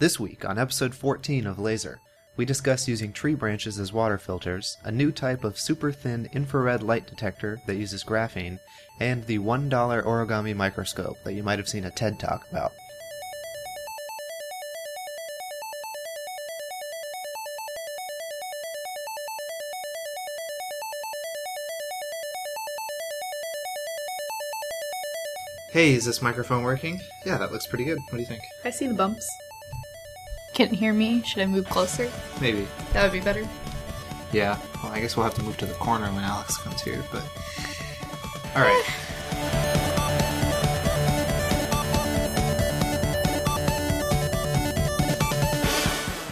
This week, on episode 14 of Laser, we discuss using tree branches as water filters, a new type of super thin infrared light detector that uses graphene, and the $1 origami microscope that you might have seen a TED talk about. Hey, is this microphone working? Yeah, that looks pretty good. What do you think? I see the bumps. Can't hear me. Should I move closer? Maybe. That would be better. Yeah. Well, I guess we'll have to move to the corner when Alex comes here, but. Alright.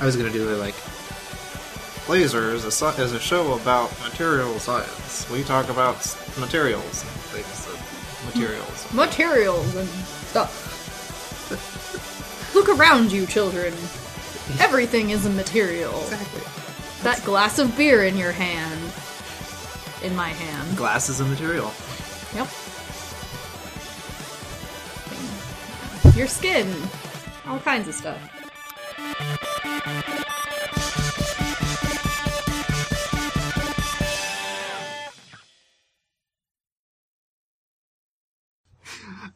I was gonna do it like. Laser is a, is a show about material science. We talk about materials and things of materials. Materials and stuff. Look around you, children. Everything is a material. Exactly. That glass of beer in your hand. In my hand. Glass is a material. Yep. Your skin. All kinds of stuff.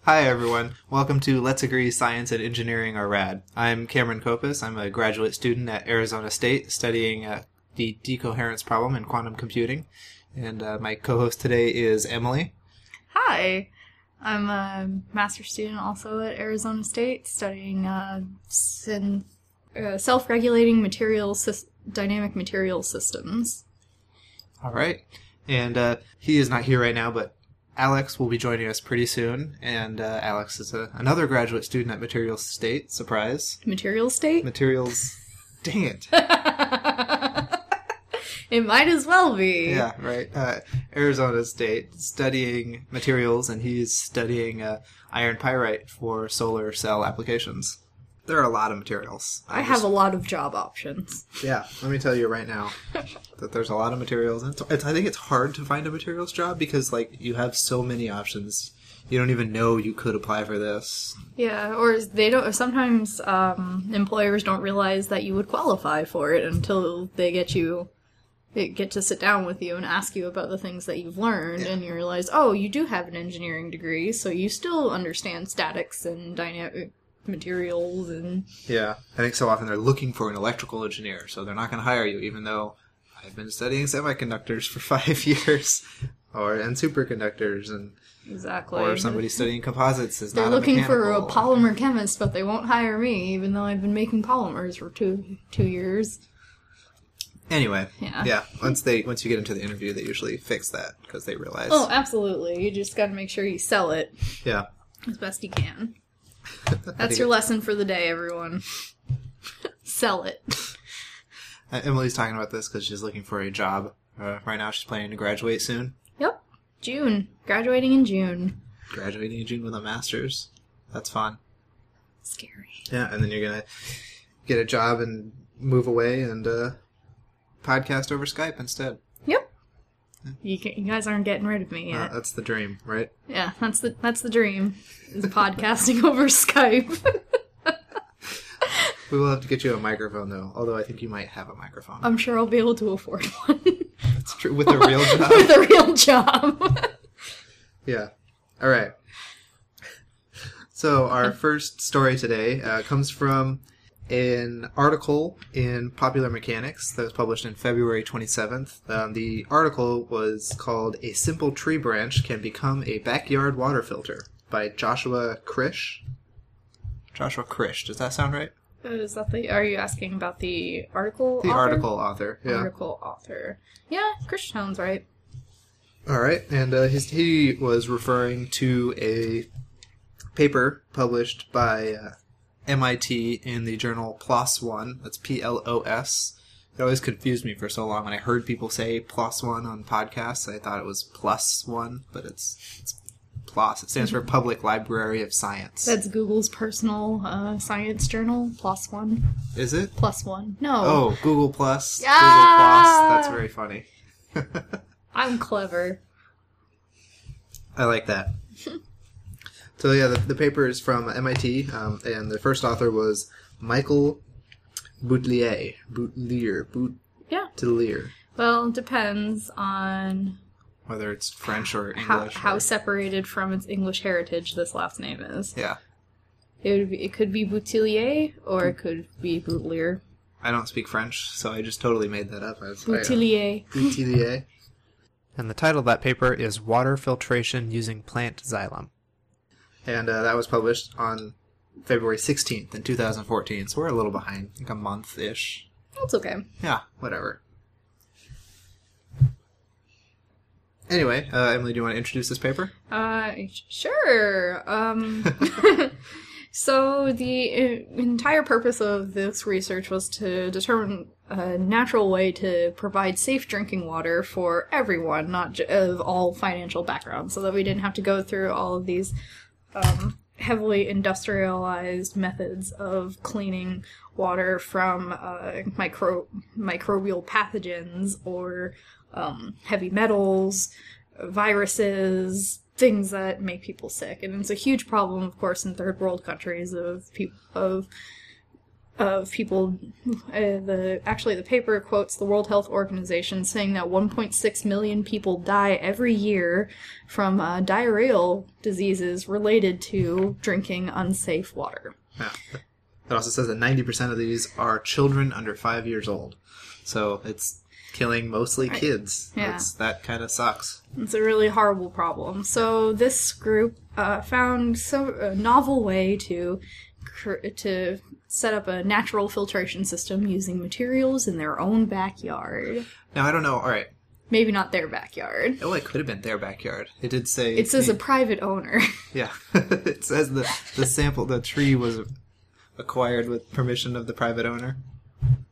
Hi everyone, welcome to Let's Agree Science and Engineering are Rad. I'm Cameron Kopis. I'm a graduate student at Arizona State studying uh, the decoherence problem in quantum computing. And uh, my co-host today is Emily. Hi. I'm a master student also at Arizona State studying uh, uh, self-regulating material sys- dynamic material systems. All right. And uh, he is not here right now, but Alex will be joining us pretty soon. And uh, Alex is a, another graduate student at Materials State. Surprise. Material state? Materials. Dang it. it might as well be. Yeah, right. Uh, Arizona State studying materials, and he's studying uh, iron pyrite for solar cell applications. There are a lot of materials. I have a lot of job options. yeah. Let me tell you right now that there's a lot of materials. And it's, it's, I think it's hard to find a materials job because like you have so many options. You don't even know you could apply for this. Yeah, or they don't. Sometimes um, employers don't realize that you would qualify for it until they get you, they get to sit down with you and ask you about the things that you've learned, and you realize, oh, you do have an engineering degree, so you still understand statics and dynamic materials and Yeah. I think so often they're looking for an electrical engineer, so they're not going to hire you, even though I've been studying semiconductors for five years, or and superconductors, and exactly. or somebody studying composites is They're not looking a for a polymer chemist, but they won't hire me, even though I've been making polymers for two two years. Anyway, Yeah. yeah. Once they once you get into the interview, they usually fix that because they realize. Oh, absolutely. You just got to make sure you sell it yeah. as best you can. That's your lesson for the day, everyone. Sell it. Uh, Emily's talking about this because she's looking for a job. Uh, right now, she's planning to graduate soon. Yep. June. Graduating in June. Graduating in June with a master's. That's fun. Scary. Yeah, and then you're gonna get a job and move away and uh, podcast over Skype instead. You, ca- you guys aren't getting rid of me Uh, yet. that's the dream, right? yeah, that's the that's the dream. Is podcasting over Skype. We will have to get you a microphone though. Although I think you might have a microphone. I'm sure I'll be able to afford one That's true with a real job. with a real job. Yeah. All right. So our first story today uh, comes from an article in Popular Mechanics that was published in February 27th. Um, the article was called "A Simple Tree Branch Can Become a Backyard Water Filter" by Joshua Krisch. Joshua Krisch. Does that sound right? Is that the? Are you asking about the article? The author? article author. Yeah. Article author. Yeah, Chris sounds right. All right, and uh, his, he was referring to a paper published by uh, MIT in the journal PLOS One. That's P L O S. It always confused me for so long when I heard people say PLOS One on podcasts. I thought it was Plus One, but it's it's PLOS. It stands for Public Library of Science. That's Google's personal uh, science journal. Plus one. Is it? Plus one. No. Oh, Google Plus. Yeah! Google Plus. That's very funny. I'm clever. I like that. So yeah, the, the paper is from MIT, um, and the first author was Michael Boutilier. Boutelier. Bout. Yeah. Boutelier. Well, depends on Whether it's French or how, English. how or- separated from its English heritage this last name is. yeah. It would be, it could be Boutillier or it could be Boutelier. I don't speak French, so I just totally made that up. I was, I, uh, Boutelier. And the title of that paper is Water Filtration Using Plant Xylem. And uh, that was published on February 16th in 2014, so we're a little behind, like a month ish. That's okay. Yeah, whatever. Anyway, uh, Emily, do you want to introduce this paper? Uh, sure. Um, so the uh, entire purpose of this research was to determine a natural way to provide safe drinking water for everyone, not j- of all financial backgrounds, so that we didn't have to go through all of these um, heavily industrialized methods of cleaning water from uh, micro microbial pathogens or um, heavy metals, viruses, things that make people sick, and it's a huge problem, of course, in third world countries of people of of people. Uh, the actually the paper quotes the World Health Organization saying that 1.6 million people die every year from uh, diarrheal diseases related to drinking unsafe water. Yeah. It also says that 90% of these are children under five years old. So it's killing mostly kids. Yeah. That's, that kind of sucks. It's a really horrible problem. So this group uh, found so a novel way to cr- to set up a natural filtration system using materials in their own backyard. Now, I don't know. All right. Maybe not their backyard. Oh, it could have been their backyard. It did say. It says a private owner. Yeah. it says the, the sample, the tree was acquired with permission of the private owner.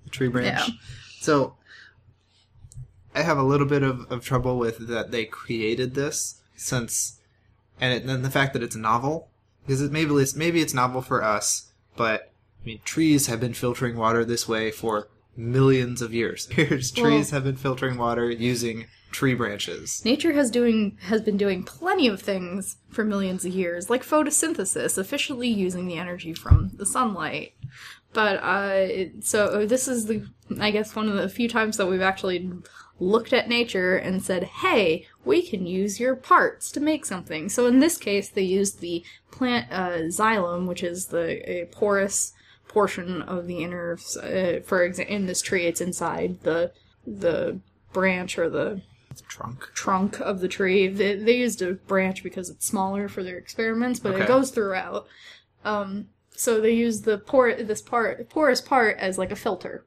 The tree branch. Yeah. So, I have a little bit of, of trouble with that they created this since, and it, then the fact that it's novel, because it, maybe it's, maybe it's novel for us, but I mean, trees have been filtering water this way for millions of years. Trees have been filtering water using tree branches. Nature has doing has been doing plenty of things for millions of years, like photosynthesis, efficiently using the energy from the sunlight. But uh, it- so this is the I guess one of the few times that we've actually looked at nature and said, "Hey, we can use your parts to make something." So in this case, they used the plant uh, xylem, which is the a porous portion of the inner. Uh, for example, in this tree, it's inside the the branch or the Trunk. trunk of the tree. They, they used a branch because it's smaller for their experiments, but Okay. it goes throughout. Um, so they use the por this part porous part as like a filter,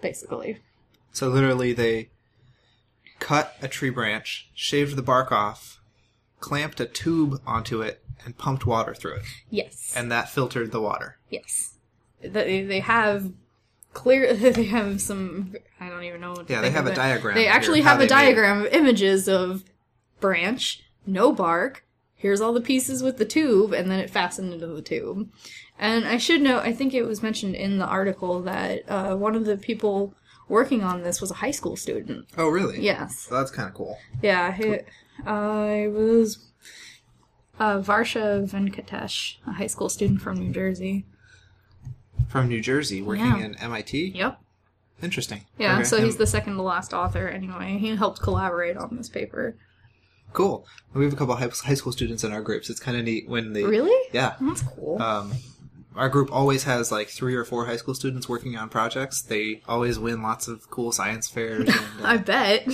basically. So literally, they cut a tree branch, shaved the bark off, clamped a tube onto it, and pumped water through it, Yes. and that filtered the water. yes. They, they have clear. They have some. I don't even know. What Yeah, they have a it. diagram They actually have a diagram of images of branch, no bark. Here's all the pieces with the tube, and then it fastened into the tube. And I should note, I think it was mentioned in the article that uh, one of the people working on this was a high school student. Oh, really? Yes. So that's kind of cool. Yeah, he, I was uh, Varsha Venkatesh, a high school student from New Jersey. From New Jersey, working Yeah. in MIT. Yep. Interesting. Yeah, Okay, so he's and- the second to last author anyway. He helped collaborate on this paper. cool. We have a couple high school students in our groups. It's kind of neat when they. Really? Yeah. That's cool. Um, our group always has like three or four high school students working on projects. They always win lots of cool science fairs. And, uh, I bet.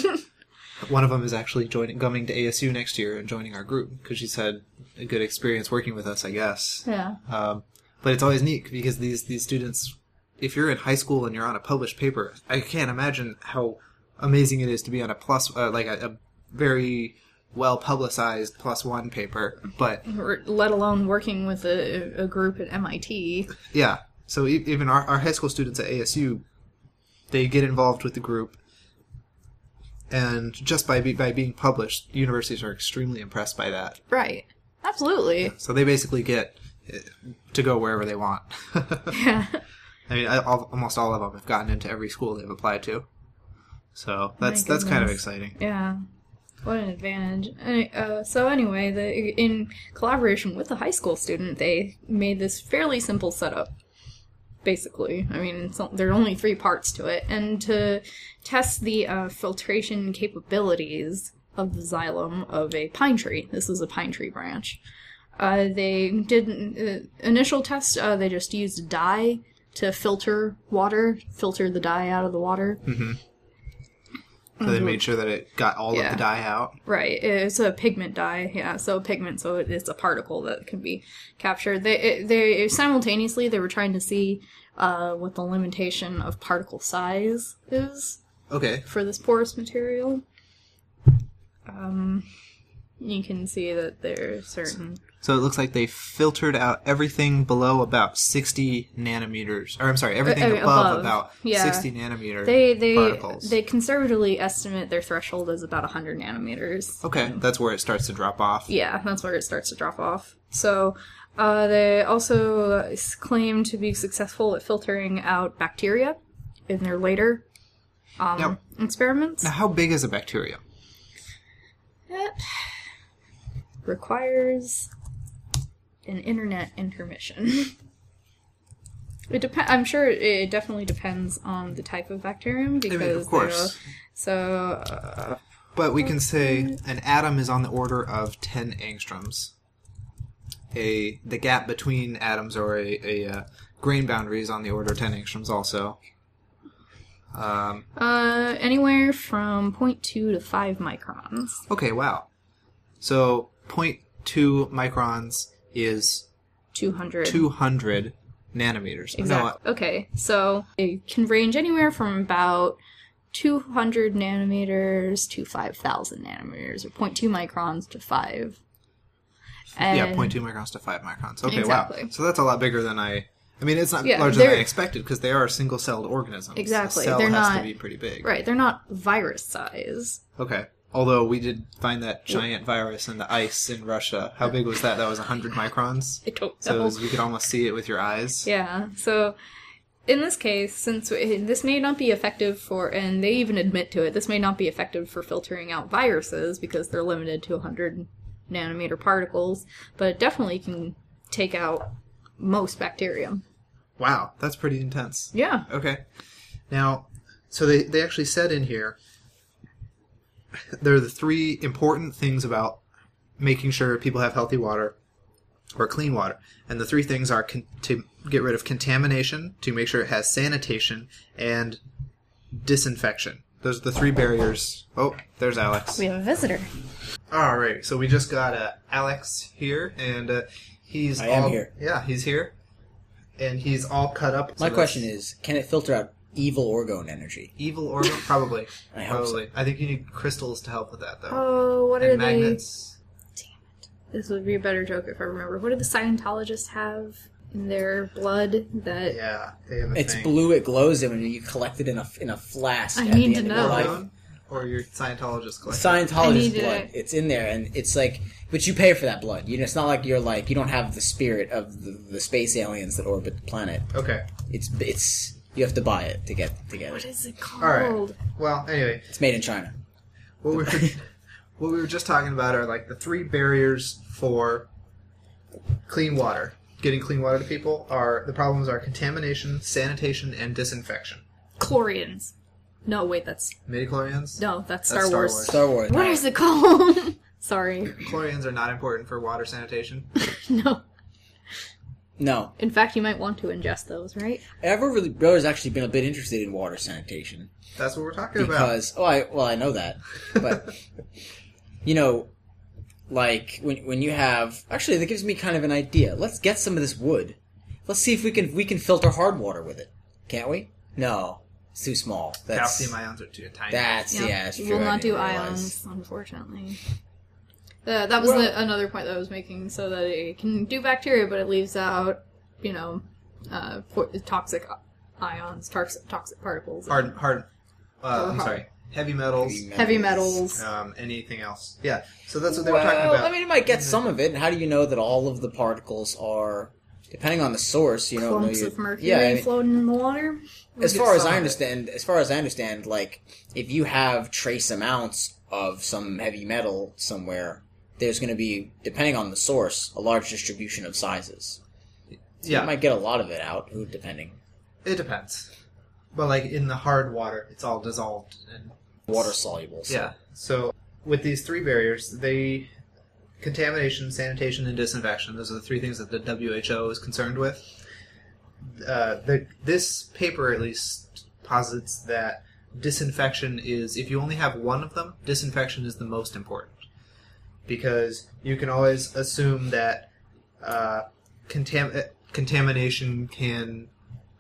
One of them is actually joining, coming to ASU next year and joining our group because she's had a good experience working with us, I guess. yeah. Um, but it's always neat because these these students, if you're in high school and you're on a published paper, I can't imagine how amazing it is to be on a plus, uh, like a, a very well publicized plus one paper. But let alone working with a, a group at MIT. yeah, so e- even our, our high school students at ASU, they get involved with the group. And just by be, by being published, universities are extremely impressed by that. Right. Absolutely. So they basically get to go wherever they want. Yeah. I mean, I, all, almost all of them have gotten into every school they've applied to. So that's that's kind of exciting. Yeah. What an advantage. Uh, so anyway, the, in collaboration with a high school student, they made this fairly simple setup. Basically, I mean, it's, there are only three parts to it, and to test the uh, filtration capabilities of the xylem of a pine tree. This is a pine tree branch. Uh, they did uh, initial test. Uh, they just used dye to filter water, filter the dye out of the water. So they made sure that it got all of the dye out. Right, it's a pigment dye, yeah. So pigment, so it is a particle that can be captured. They it, they simultaneously they were trying to see uh, what the limitation of particle size is Okay. for this porous material. Um, you can see that there's certain So it looks like they filtered out everything below about 60 nanometers. Or I'm sorry, everything Uh, uh, above, above. about Yeah. 60 nanometer they they particles. they conservatively estimate their threshold as about 100 nanometers. okay, that's where it starts to drop off. Yeah, that's where it starts to drop off. So, uh, they also claim to be successful at filtering out bacteria in their later um, Now- experiments. Now, how big is a bacteria? It requires an internet intermission. It dep- I'm sure it definitely depends on the type of bacterium because of course. So uh, But we can say an atom is on the order of 10 angstroms. A the gap between atoms or a, a uh, grain boundary is on the order of 10 angstroms also. Um, uh, anywhere from 0.2 to 5 microns. okay, wow. So 0.2 microns is 200. 200 nanometers. Exactly. No, okay, so it can range anywhere from about 200 nanometers to 5,000 nanometers, or 0.2 microns to 5. And yeah, 0.2 microns to 5 microns. Okay, Exactly. wow. So that's a lot bigger than I. I mean, it's not Yeah, larger than I expected because they are single-celled organisms. Exactly, A cell they're has to not- be pretty big. Right, they're not virus size. Okay. Although we did find that giant virus in the ice in Russia. How big was that? That was 100 microns. I don't So know. was, you could almost see it with your eyes. Yeah, so in this case, since it- this may not be effective for, and they even admit to it, this may not be effective for filtering out viruses because they're limited to 100 nanometer particles, but it definitely can take out most bacterium. Wow, that's pretty intense. Yeah. Okay. Now, so they, they actually said in here there are the three important things about making sure people have healthy water or clean water. And the three things are con- to get rid of contamination, to make sure it has sanitation, and disinfection. Those are the three barriers. Oh, there's Alex. We have a visitor. All right, so we just got uh, Alex here, and uh, he's I am here. Yeah, he's here, and he's all cut up. My so question is, can it filter out evil orgone energy? evil organ. Probably, I hope so. I think you need crystals to help with that, though, Oh, what and are magnets. they? Damn it! This would be a better joke if I remember. What do the Scientologists have in their blood that. Yeah, they have a It's thing. blue. It glows, and when you collect it in a in a flask. I at need the to end of know. your Your life. or your Scientologist collection. Scientologist blood. it. It's in there, and it's like, but you pay for that blood. You know, it's not like you're like you don't have the spirit of the, the space aliens that orbit the planet. okay. It's it's you have to buy it to get to get What it. is it All right. called? Well, anyway, It's made in China. what we were what we were just talking about are like the three barriers for clean water. Getting clean water to people are the problems are contamination, sanitation, and disinfection. Chlorians. No, wait, that's. Midichlorians? No, that's That's Star, Star Wars. Wars. Star Wars. What is it called? Sorry. Chlorians are not important for water sanitation. No. No, In fact, you might want to ingest those, right? I've really brother's actually been a bit interested in water sanitation. That's what we're talking about. because oh I well I know that but you know like when when you have actually that gives me kind of an idea let's get some of this wood let's see if we can we can filter hard water with it can't we no it's too small that's Calcium ions are too tiny. that's Yep. yeah it's You true will not do realize. ions, unfortunately. Uh, that was Well- the, another point that I was making, so that it can do bacteria, but it leaves out, you know, uh, toxic ions, toxic, toxic particles. hard, hard. Uh, I'm hard. sorry, heavy metals. Heavy metals. Um, anything else? Yeah. So that's what they were talking well, about. I mean, it might get some of it. And how do you know that all of the particles are depending on the source, you know, Clumps you- of mercury yeah, I mean, floating in the water. as far as I of it. understand, as far as I understand, like if you have trace amounts of some heavy metal somewhere, there's going to be, depending on the source, a large distribution of sizes. Yeah, You might get a lot of it out, who- depending. it depends. But like in the hard water, it's all dissolved and Water soluble. so- Yeah. So with these three barriers, they contamination, sanitation, and disinfection. Those are the three things that the WHO is concerned with. Uh, the, this paper at least posits that disinfection is if you only have one of them, disinfection is the most important because you can always assume that uh, contam- uh, contamination can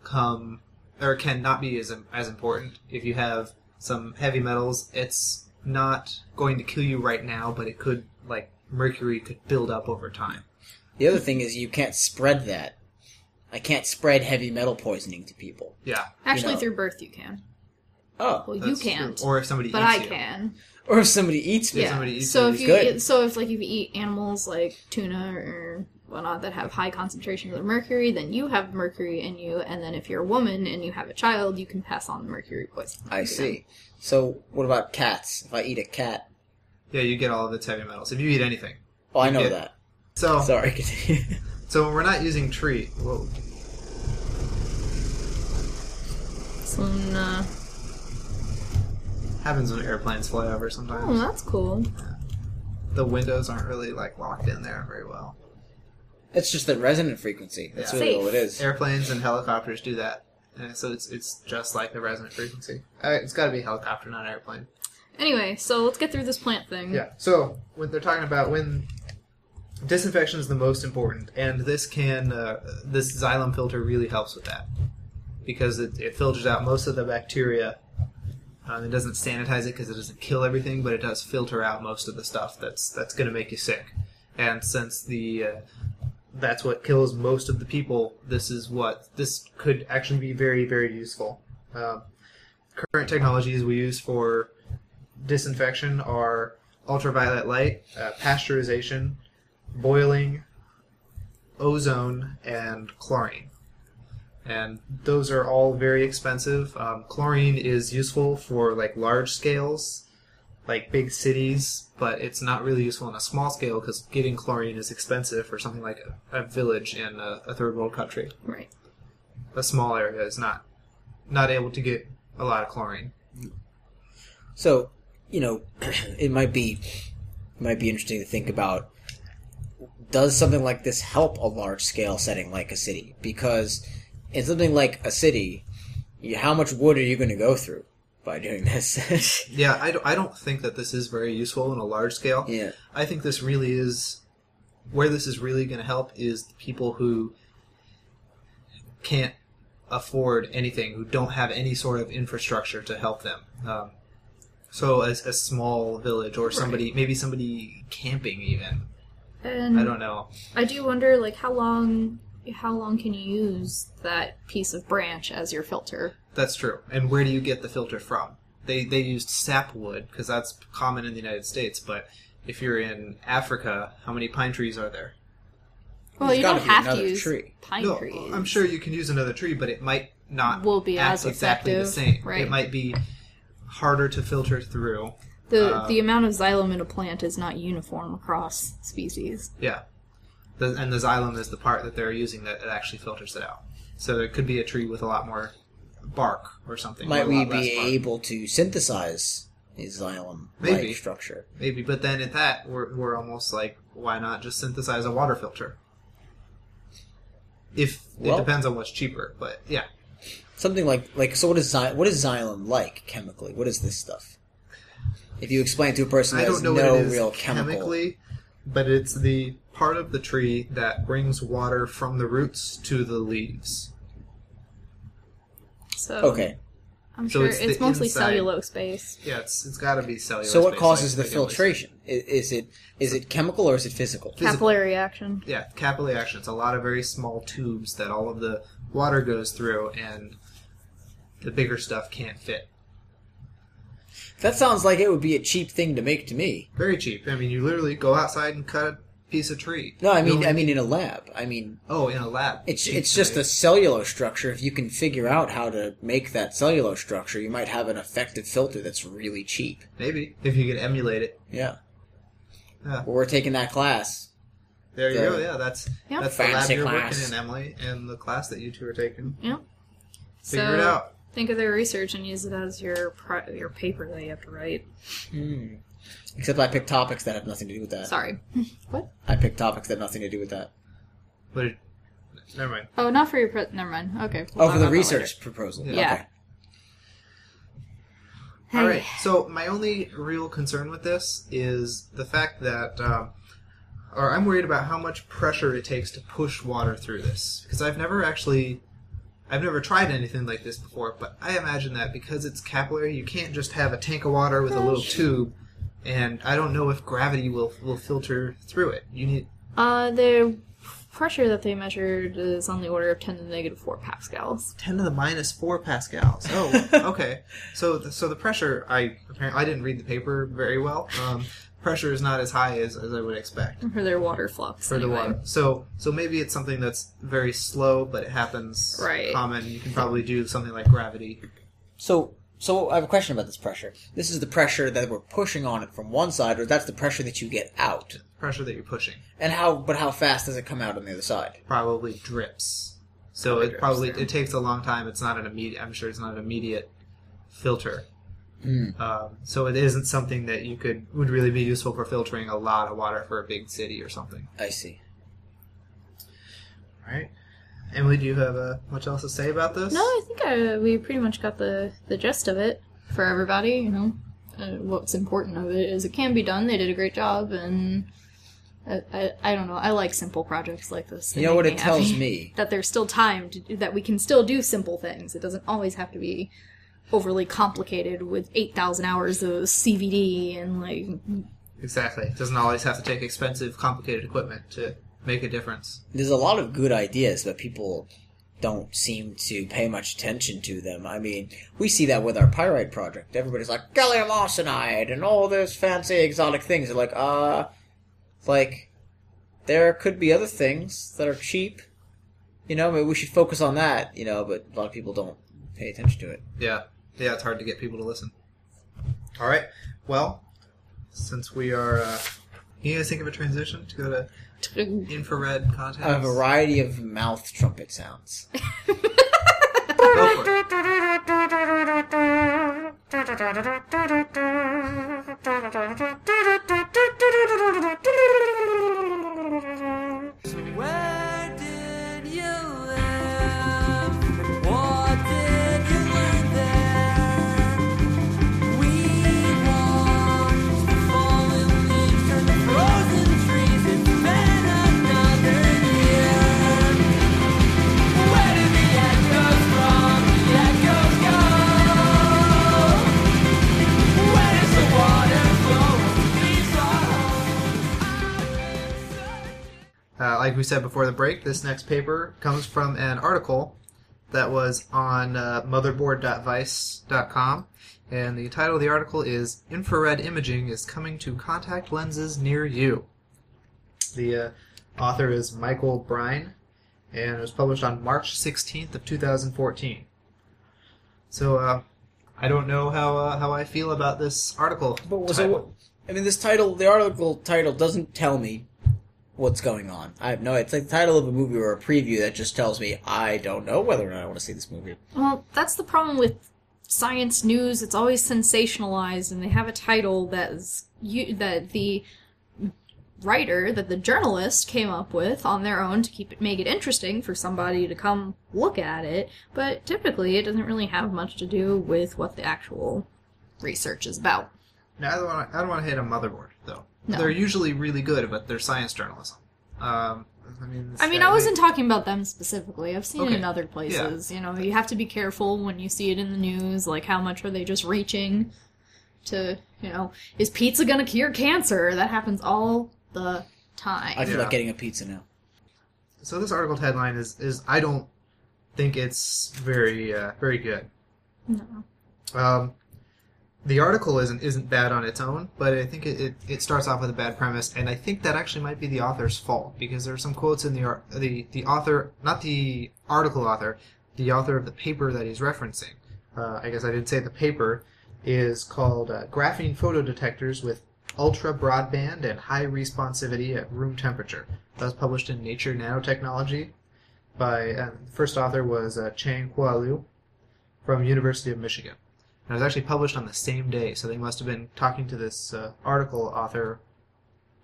come or can not be as as important if you have some heavy metals. It's not going to kill you right now, but it could like mercury could build up over time. The other thing is you can't spread that. I can't spread heavy metal poisoning to people. Yeah, Actually, know. through birth you can. Oh. Well, you can't, Or if somebody eats. but eats I you. can. Or if somebody eats me. Yeah. somebody eats so it, if you good. eat, so if like if you eat animals like tuna or whatnot that have high concentrations of mercury, then you have mercury in you, and then if you're a woman and you have a child, you can pass on the mercury poison. I see. So what about cats? If I eat a cat, Yeah, you get all of its heavy metals if you eat anything. oh, I know get- that. So Sorry. so when we're not using tree, well, Some, uh, happens when airplanes fly over sometimes. oh, that's cool. The windows aren't really like locked in there very well. it's just the resonant frequency. That's Yeah. really Safe. all it is. Airplanes and helicopters do that, and so it's it's just like the resonant frequency. Uh, it's got to be a helicopter, not an airplane. Anyway, so let's get through this plant thing. Yeah. So when they're talking about when disinfection is the most important, and this can uh, this xylem filter really helps with that because it, it filters out most of the bacteria. Um, it doesn't sanitize it because it doesn't kill everything, but it does filter out most of the stuff that's that's going to make you sick. And since the uh, that's what kills most of the people, this is what this could actually be very very useful. Um, current technologies we use for disinfection are ultraviolet light, uh, pasteurization, boiling, ozone, and chlorine. And those are all very expensive. Um, chlorine is useful for like large scales, like big cities, but it's not really useful on a small scale because getting chlorine is expensive for something like a, a village in a, a third world country. Right. A small area is not not able to get a lot of chlorine. So, you know, it might be might be interesting to think about does something like this help a large scale setting like a city? Because in something like a city, you, how much wood are you going to go through by doing this? Yeah, I don't, I don't think that this is very useful on a large scale. yeah. I think this really is where this is really going to help is the people who can't afford anything, who don't have any sort of infrastructure to help them. Um, so, as a small village or somebody, maybe somebody camping, even And I don't know. I do wonder, like, how long how long can you use that piece of branch as your filter? That's true. And where do you get the filter from? They they used sapwood because that's common in the United States, but if you're in Africa, how many pine trees are there? Well, There's you don't have to another use tree. pine no, trees. I'm sure you can use another tree, but it might not Will be act as exactly the same. right. It might be harder to filter through. the um, the amount of xylem in a plant is not uniform across species. Yeah, the, and the xylem is the part that they're using that it actually filters it out. So it could be a tree with a lot more bark or something. Might we be able to synthesize a xylem Maybe. like structure? Maybe, but then at that, we're, we're almost like, why not just synthesize a water filter? If Well- it depends on what's cheaper, but yeah, Something like like so. What is xy- what is xylem like chemically? What is this stuff? If you explain to a person I has don't know no what it is real chemical, chemically, but it's the part of the tree that brings water from the roots to the leaves. So okay. I'm So sure it's it's, mostly inside- cellulose based. Yeah, it's it's got to be cellulose. So what based, causes like- the like at least- filtration? Is it is it chemical or is it physical? Physical. Capillary action. Yeah, capillary action. It's a lot of very small tubes that all of the water goes through, and the bigger stuff can't fit. That sounds like it would be a cheap thing to make to me. Very cheap. I mean, you literally go outside and cut piece of tree. No, I mean, I mean, in a lab. I mean, oh, in a lab. it's Jeez, it's just okay. a cellulose structure. If you can figure out how to make that cellulose structure, you might have an effective filter that's really cheap. maybe if you can emulate it. Yeah. Yeah. Well, we're taking that class. There you The go. Yeah, that's Yeah. that's the lab you're class. working in, Emily, and the class that you two are taking. Yeah. Figure so, it out. Think of their research and use it as your pri- your paper that you have to write. Hmm. Except I pick topics that have nothing to do with that. Sorry. what? I pick topics that have nothing to do with that. But it, never mind. Oh, not for your pre- Never mind. Okay. we'll Oh, talk for the about that research proposal. Yeah. Okay. later. All right. So my only real concern with this is the fact that, um, or I'm worried about how much pressure it takes to push water through this because I've never actually, I've never tried anything like this before. But I imagine that because it's capillary, you can't just have a tank of water with a little tube, and I don't know if gravity will will filter through it. You need Uh, the pressure that they measured is on the order of 10 to the negative 4 pascals. 10 to the minus 4 pascals. Oh, okay. so, the, so the pressure, I apparently I didn't read the paper very well. Um, pressure is not as high as, as I would expect For their water flux. for the anyway. water. So, so maybe it's something that's very slow, but it happens Right. common. You can probably do something like gravity. So, so I have a question about this pressure. This is the pressure that we're pushing on it from one side, or that's the pressure that you get out. Pressure that you're pushing And how? But how fast does it come out on the other side? probably drips. So Probably it drips probably there. it takes a long time. It's not an immediate. I'm sure it's not an immediate filter. Hmm. Um, so it isn't something that you could would really be useful for filtering a lot of water for a big city or something. I see. All right, Emily, do you have uh, much else to say about this? No, I think I, we pretty much got the, the gist of it for everybody, you know. Uh, what's important of it is it can be done. They did a great job, and I, I, I don't know. I like simple projects like this. They You know make what me it tells happy. me? That there's still time to do, that we can still do simple things. It doesn't always have to be overly complicated with 8,000 hours of CVD and like exactly. It doesn't always have to take expensive, complicated equipment to make a difference. There's a lot of good ideas, but people don't seem to pay much attention to them. I mean, we see that with our pyrite project. Everybody's like gallium arsenide and all those fancy exotic things. They're like, uh, like there could be other things that are cheap. You know, maybe we should focus on that. You know, but a lot of people don't pay attention to it. Yeah, yeah. It's hard to get people to listen. All right. Well, since we are, uh, you guys think of a transition to go to infrared contacts? A variety of mouth trumpet sounds. like we said before the break, this next paper comes from an article that was on uh, motherboard.vice.com, and the title of the article is "Infrared Imaging is Coming to Contact Lenses Near You." The uh, author is Michael Brine, and it was published on March 16th of 2014. So uh, I don't know how uh, how I feel about this article. But was title. it? I mean, this title, the article title doesn't tell me what's going on. I have no. It's like the title of a movie or a preview that just tells me I don't know whether or not I want to see this movie. Well, that's the problem with science news. It's always sensationalized, and they have a title that is you, that the writer, that the journalist came up with on their own to keep it make it interesting for somebody to come look at it. But typically, it doesn't really have much to do with what the actual research is about. Now, I don't want to. I don't want to hit a motherboard though. No. They're usually really good, but they're science journalism. Um, I mean, I mean, I wasn't talking about them specifically. I've seen it in other places. You know, you have to be careful when you see it in the news. Like, how much are they just reaching to, you know, is pizza gonna cure cancer? That happens all the time. I feel Yeah. like getting a pizza now. So this article headline is is I don't think it's very uh, very good. no. Um, the article isn't isn't bad on its own, but I think it, it, it starts off with a bad premise, and I think that actually might be the author's fault because there are some quotes in the the the author, not the article author, the author of the paper that he's referencing. Uh, I guess I didn't say the paper is called uh, "Graphene Photodetectors with Ultra Broadband and High Responsivity at Room Temperature." That was published in Nature Nanotechnology by uh, the first author was uh, Chang Hua Liu from University of Michigan. And it was actually published on the same day, so they must have been talking to this uh, article author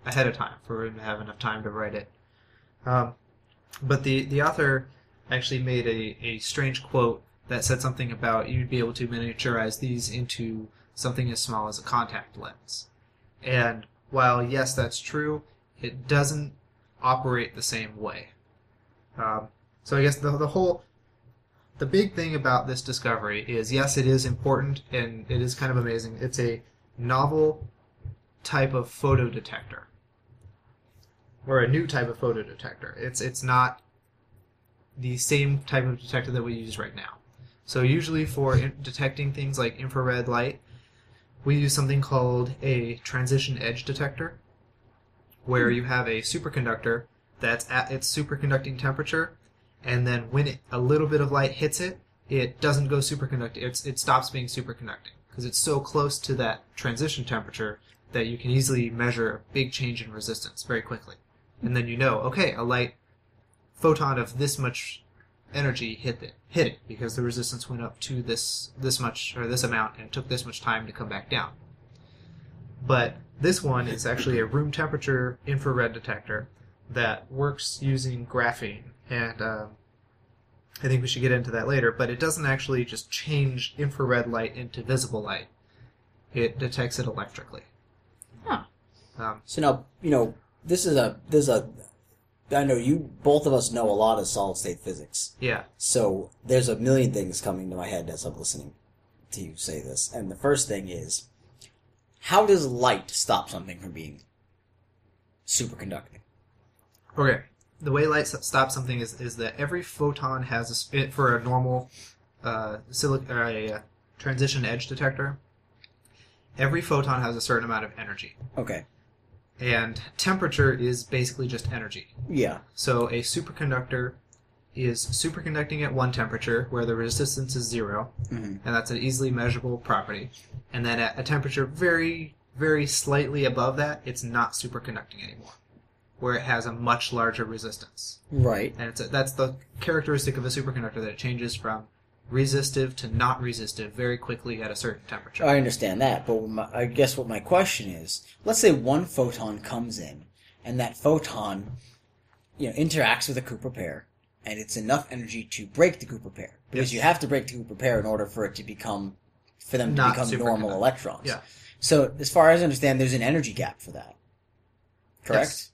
ahead of time for him to have enough time to write it. Um, but the, the author actually made a, a strange quote that said something about you'd be able to miniaturize these into something as small as a contact lens. And while, yes, that's true, it doesn't operate the same way. Um, so I guess the, the whole the big thing about this discovery is yes, it is important and it is kind of amazing. It's a novel type of photodetector, or a new type of photodetector. It's it's not the same type of detector that we use right now. So usually for in- detecting things like infrared light, we use something called a transition edge detector, where hmm. you have a superconductor that's at its superconducting temperature and then when it, a little bit of light hits it, it doesn't go superconducting. It's, it stops being superconducting because it's so close to that transition temperature that you can easily measure a big change in resistance very quickly. And then you know, okay, a light photon of this much energy hit it, hit it because the resistance went up to this this much or this amount and it took this much time to come back down. But this one is actually a room temperature infrared detector that works using graphene and um, I think we should get into that later. But it doesn't actually just change infrared light into visible light; it detects it electrically. Huh. Um, So now, you know, this is a this is a. I know you both of us know a lot of solid state physics. yeah, So there's a million things coming to my head as I'm listening to you say this. And the first thing is, how does light stop something from being superconducting? okay. The way light stops something is, is that every photon has a for a normal uh, silic- or a uh, transition edge detector. Every photon has a certain amount of energy, Okay. and temperature is basically just energy. Yeah. So a superconductor is superconducting at one temperature where the resistance is 0 Mhm. and that's an easily measurable property. And then at a temperature very, very slightly above that, it's not superconducting anymore, where it has a much larger resistance. Right. And it's a, that's the characteristic of a superconductor that it changes from resistive to not resistive very quickly at a certain temperature. I understand that, but my, I guess what my question is, let's say one photon comes in, and that photon, you know, interacts with a Cooper pair, and it's enough energy to break the Cooper pair because Yes. you have to break the Cooper pair in order for it to become, for them to become normal electrons. Yeah. So as far as I understand, there's an energy gap for that. Correct. Yes.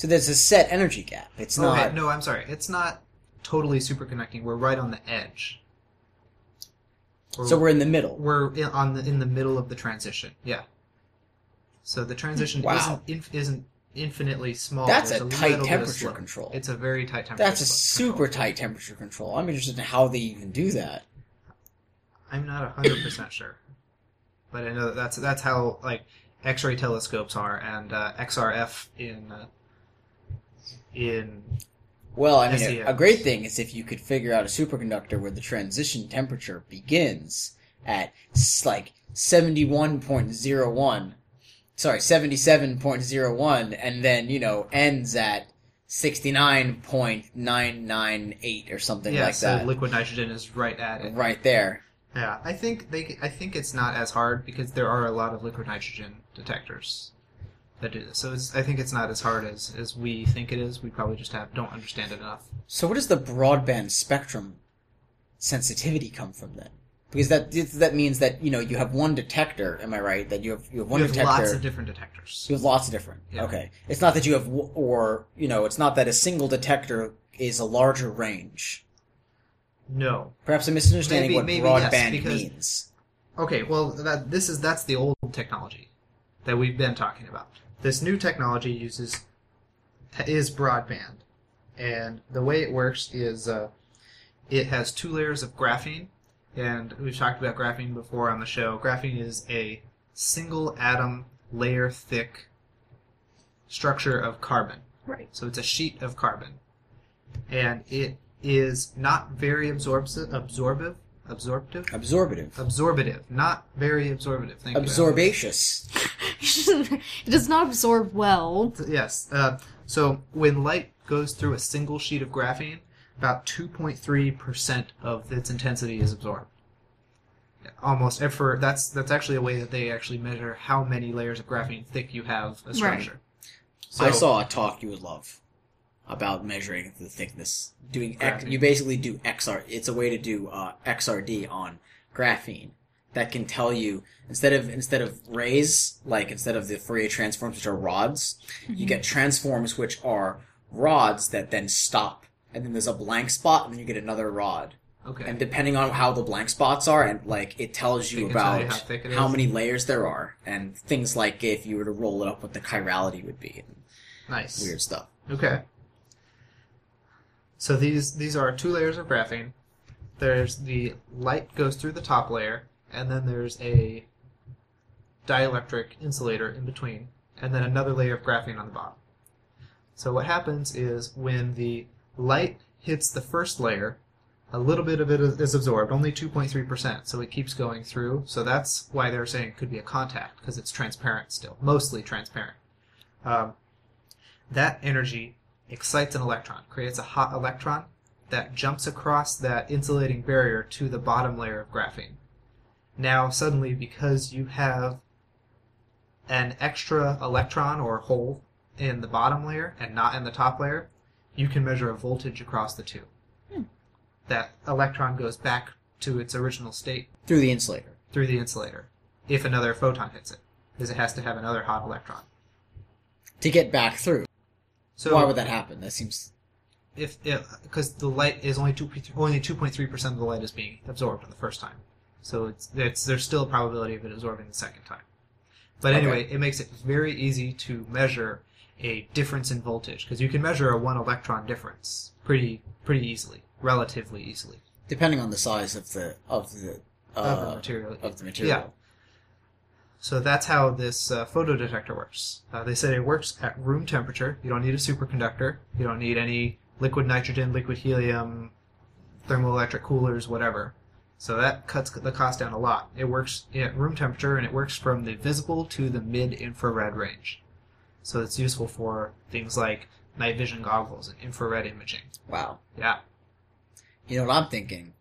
So there's a set energy gap. It's Oh, not. no, I'm sorry. It's not totally superconducting. We're right on the edge. So we're in the middle. we're in, on the in the middle of the transition. Yeah. So the transition Wow. isn't inf- isn't infinitely small. That's There's a tight temperature control. It's a very tight temperature. That's a super control. tight temperature control. I'm interested in how they even do that. I'm not hundred percent sure, but I know that that's that's how like X-ray telescopes are and uh, XRF in uh, in Well, I mean, a, SEMs. a great thing is if you could figure out a superconductor where the transition temperature begins at like 71.01, sorry, 77.01, and then, you know, ends at 69.998 or something yeah. like so that. liquid nitrogen is right at it. right there. Yeah, I think they. I think it's not as hard because there are a lot of liquid nitrogen detectors that do this. So it's, I think it's not as hard as as we think it is. We probably just have don't understand it enough. So where does the broadband spectrum sensitivity come from then? Because that that means that you know you have one detector. Am I right? That you have you have one you have detector. lots of different detectors. You have lots of different. Yeah. Okay. It's not that you have, or, you know, it's not that a single detector is a larger range. No. Perhaps I'm misunderstanding Maybe- what maybe yes, broadband because- means. Okay. Well, that this is that's the old technology that we've been talking about. This new technology uses is broadband, and the way it works is uh, it has two layers of graphene. and we've talked about graphene before on the show. Graphene is a single atom layer thick structure of carbon. Right. So it's a sheet of carbon, and it is not very absorptive, absorbive, absorptive, Absorbative. absorbative, not very absorbative. Thank you. Absorbaceous. it does not absorb well. Yes. Uh, so when light goes through a single sheet of graphene, about 2.3% of its intensity is absorbed. Almost ever. That's that's actually a way that they actually measure how many layers of graphene thick you have a structure. So, I saw a talk you would love about measuring the thickness. Doing X, you basically do XR. It's a way to do uh, XRD on graphene that can tell you instead of instead of rays, like instead of the Fourier transforms, which are rods, you get transforms which are rods that then stop, and then there's a blank spot, and then you get another rod. Okay. And depending on how the blank spots are, and like it tells you It can tell about you how how many layers there are, and things like if you were to roll it up, what the chirality would be, and nice. weird stuff. Okay. So these these are two layers of graphene. There's the light goes through the top layer, and then there's a dielectric insulator in between, and then another layer of graphene on the bottom. So what happens is when the light hits the first layer, a little bit of it is absorbed, only 2.3%, so it keeps going through. So that's why they're saying it could be a contact, because it's transparent still, mostly transparent. Um, that energy excites an electron, creates a hot electron that jumps across that insulating barrier to the bottom layer of graphene. Now, suddenly, because you have an extra electron or hole in the bottom layer and not in the top layer, you can measure a voltage across the two. Hmm. That electron goes back to its original state Through the insulator. through the insulator if another photon hits it, because it has to have another hot electron. To get back through. So Why would that happen? That seems if because the light is only two only two point three percent of the light is being absorbed on the first time, so it's it's there's still a probability of it absorbing the second time. But Okay. anyway, it makes it very easy to measure a difference in voltage because you can measure a one electron difference pretty pretty easily, relatively easily depending on the size of the of the uh, of the material. of the material. Yeah. So that's how this uh, photodetector works. Uh, they said it works at room temperature. You don't need a superconductor. You don't need any liquid nitrogen, liquid helium, thermoelectric coolers, whatever. So that cuts the cost down a lot. It works at room temperature and it works from the visible to the mid infrared range. So it's useful for things like night vision goggles and infrared imaging. Wow. Yeah. You know what I'm thinking?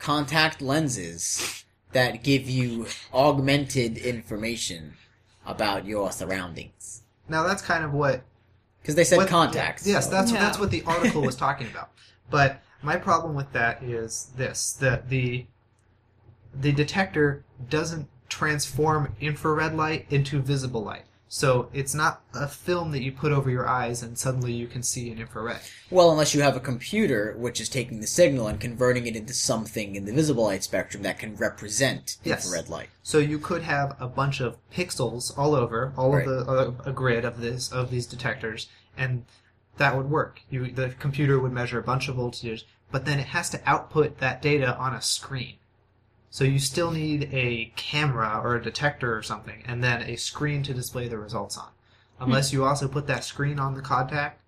Contact lenses that give you augmented information about your surroundings. Now that's kind of what Because they said What- contacts. Yes, so- that's Yeah. that's what the article was talking about. But my problem with that is this: that the the detector doesn't transform infrared light into visible light. So it's not a film that you put over your eyes and suddenly you can see in infrared. Well, unless you have a computer which is taking the signal and converting it into something in the visible light spectrum that can represent Yes. infrared light. So you could have a bunch of pixels all over, all Right. of the uh, a grid of this of these detectors, and that would work. You the computer would measure a bunch of voltages, but then it has to output that data on a screen. So you still need a camera or a detector or something, and then a screen to display the results on. Unless hmm. you also put that screen on the contact,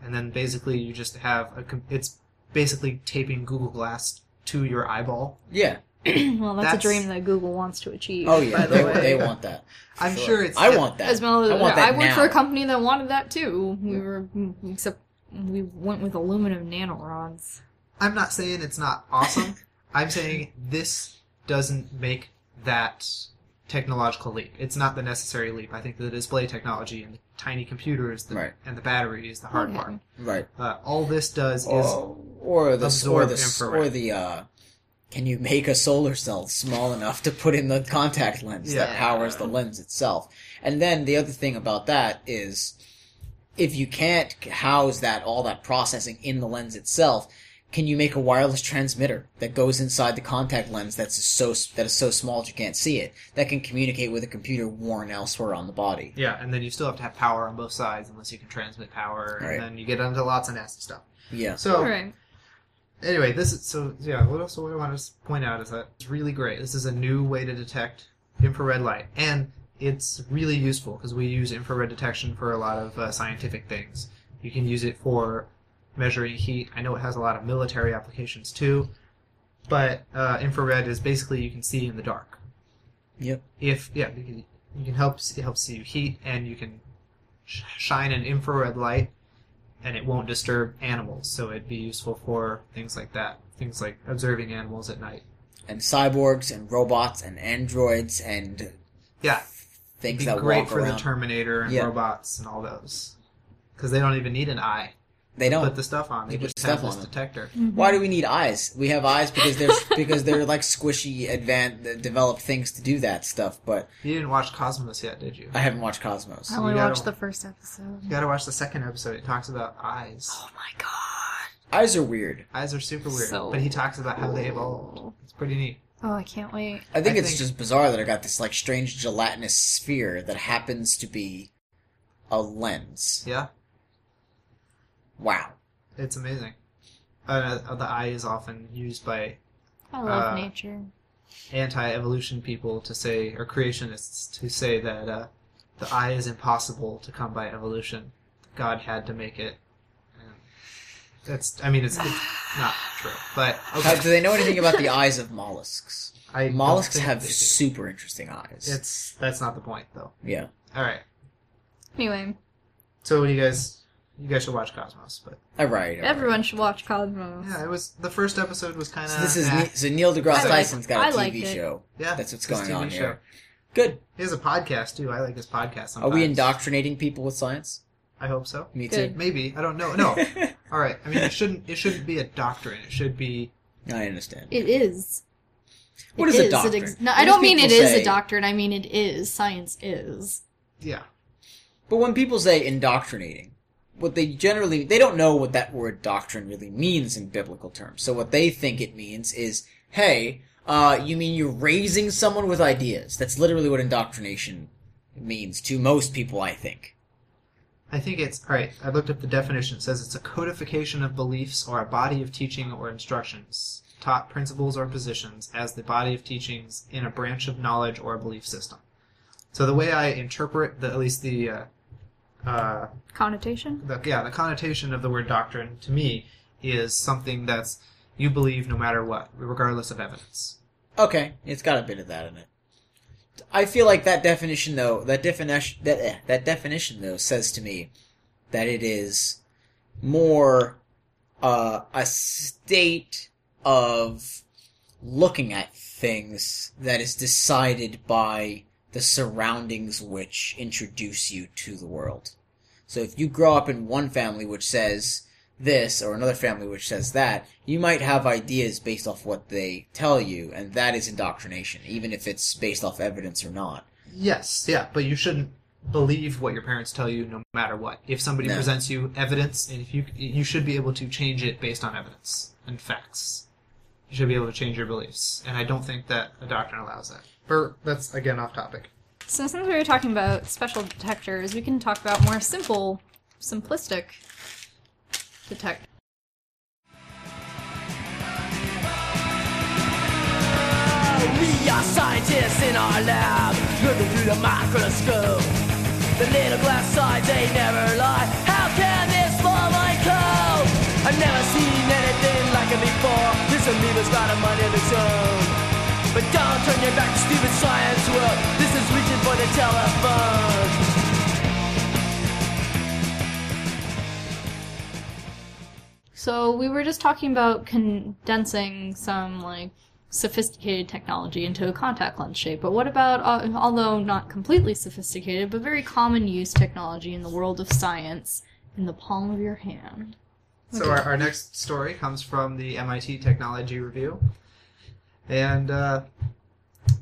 and then basically you just have a. It's basically taping Google Glass to your eyeball. Yeah. well, that's, That's- a dream that Google wants to achieve. Oh yeah. by the They, way. they want that. I'm sure it's. I want that. As well as I want that I worked now. for a company that wanted that too. We were except we went with aluminum nanorods. I'm not saying it's not awesome. I'm saying this doesn't make that technological leap. It's not the necessary leap. I think the display technology and the tiny computers the, Right. and the battery is the hard Okay. part. Right. Uh, all this does is or, or the or absorb the infrared. or the uh can you make a solar cell small enough to put in the contact lens that powers the lens itself? And then the other thing about that is if you can't house that all that processing in the lens itself, can you make a wireless transmitter that goes inside the contact lens that's so that is so small that you can't see it that can communicate with a computer worn elsewhere on the body? yeah, and then you still have to have power on both sides unless you can transmit power, Right. and then you get into lots of nasty stuff. Yeah. So All right. anyway, this is so yeah. What else? What I want to point out is that it's really great. This is a new way to detect infrared light, and it's really useful because we use infrared detection for a lot of uh, scientific things. You can use it for measuring heat. I know it has a lot of military applications too, but uh, infrared is basically you can see in the dark. Yep. If yeah, you can, you can help it helps see heat, and you can sh- shine an infrared light and it won't disturb animals. So it'd be useful for things like that. Things like observing animals at night. And cyborgs and robots and androids and Yeah, things that great for around. the Terminator and Yeah. robots and all those. Because they don't even need an eye. They don't. Put the stuff on. They They put just have stuff this on them. detector. Why do we need eyes? We have eyes because they're because they're like squishy, advanced, developed things to do that stuff. But You didn't watch Cosmos yet, did you? I haven't watched Cosmos. I only watched the first episode. You gotta watch the second episode. It talks about eyes. Oh my god. Eyes are weird. Eyes are super weird, So- but he talks about how they evolved. It's pretty neat. Oh, I can't wait. I think I it's think- just bizarre that I got this like strange gelatinous sphere that happens to be a lens. Yeah, Wow. it's amazing. Uh, the eye is often used by I love Uh, nature. anti-evolution people to say, or creationists to say that uh, the eye is impossible to come by evolution. God had to make it. And that's, I mean, it's, it's not true, but How, okay. do they know anything about the eyes of mollusks? I don't Mollusks think have they do. super interesting eyes. It's that's not the point though. yeah. All right, Anyway, so what do you guys, you guys should watch Cosmos, but All right. all right. everyone should watch Cosmos. yeah, it was the first episode was kind of So this is Ne- so Neil deGrasse Tyson's got I a TV liked show. yeah, That's what's it's going a TV on show. here. Good. He has a podcast too. I like his podcast. Are we indoctrinating people with science? I hope so. Me Good. too. Maybe I don't know. No. All right. I mean, it shouldn't. It shouldn't be a doctrine. It should be. I understand. It is. What It is a doctrine? ex- no, I do don't mean it people is a doctrine. I mean it is. Science is. Yeah. But when people say indoctrinating, what they generally they don't know what that word doctrine really means in biblical terms. So what they think it means is, hey, uh, you mean you're raising someone with ideas? That's literally what indoctrination means to most people, I think. I think it's all right. I looked up the definition. It says it's a codification of beliefs or a body of teaching or instructions, taught principles or positions as the body of teachings in a branch of knowledge or a belief system. So the way I interpret the at least the uh, uh, Connotation? the yeah the connotation of the word doctrine to me is something that's you believe no matter what, regardless of evidence. Okay, it's got a bit of that in it. I feel like that definition, though, that definition, that eh, that definition, though, says to me that it is more uh, a state of looking at things that is decided by the surroundings which introduce you to the world. So if you grow up in one family which says this or another family which says that, you might have ideas based off what they tell you, and that is indoctrination, even if it's based off evidence or not. Yes, yeah, but you shouldn't believe what your parents tell you no matter what. If somebody No. presents you evidence, and if you you should be able to change it based on evidence and facts. You should be able to change your beliefs, and I don't think that a doctrine allows that. But that's again off topic. So since we were talking about special detectors, we can talk about more simple, simplistic detect. We are scientists in our lab, looking through the microscope. The little glass sides, they never lie. How can this small mind cope? I've never seen anything like it before. This amoeba's got a mind of its own. But don't turn your back to stupid science world. This is reaching for the telephone. So we were just talking about condensing some like sophisticated technology into a contact lens shape. But what about, uh, although not completely sophisticated, but very common use technology in the world of science in the palm of your hand? So our, our next story comes from the MIT Technology Review, and uh,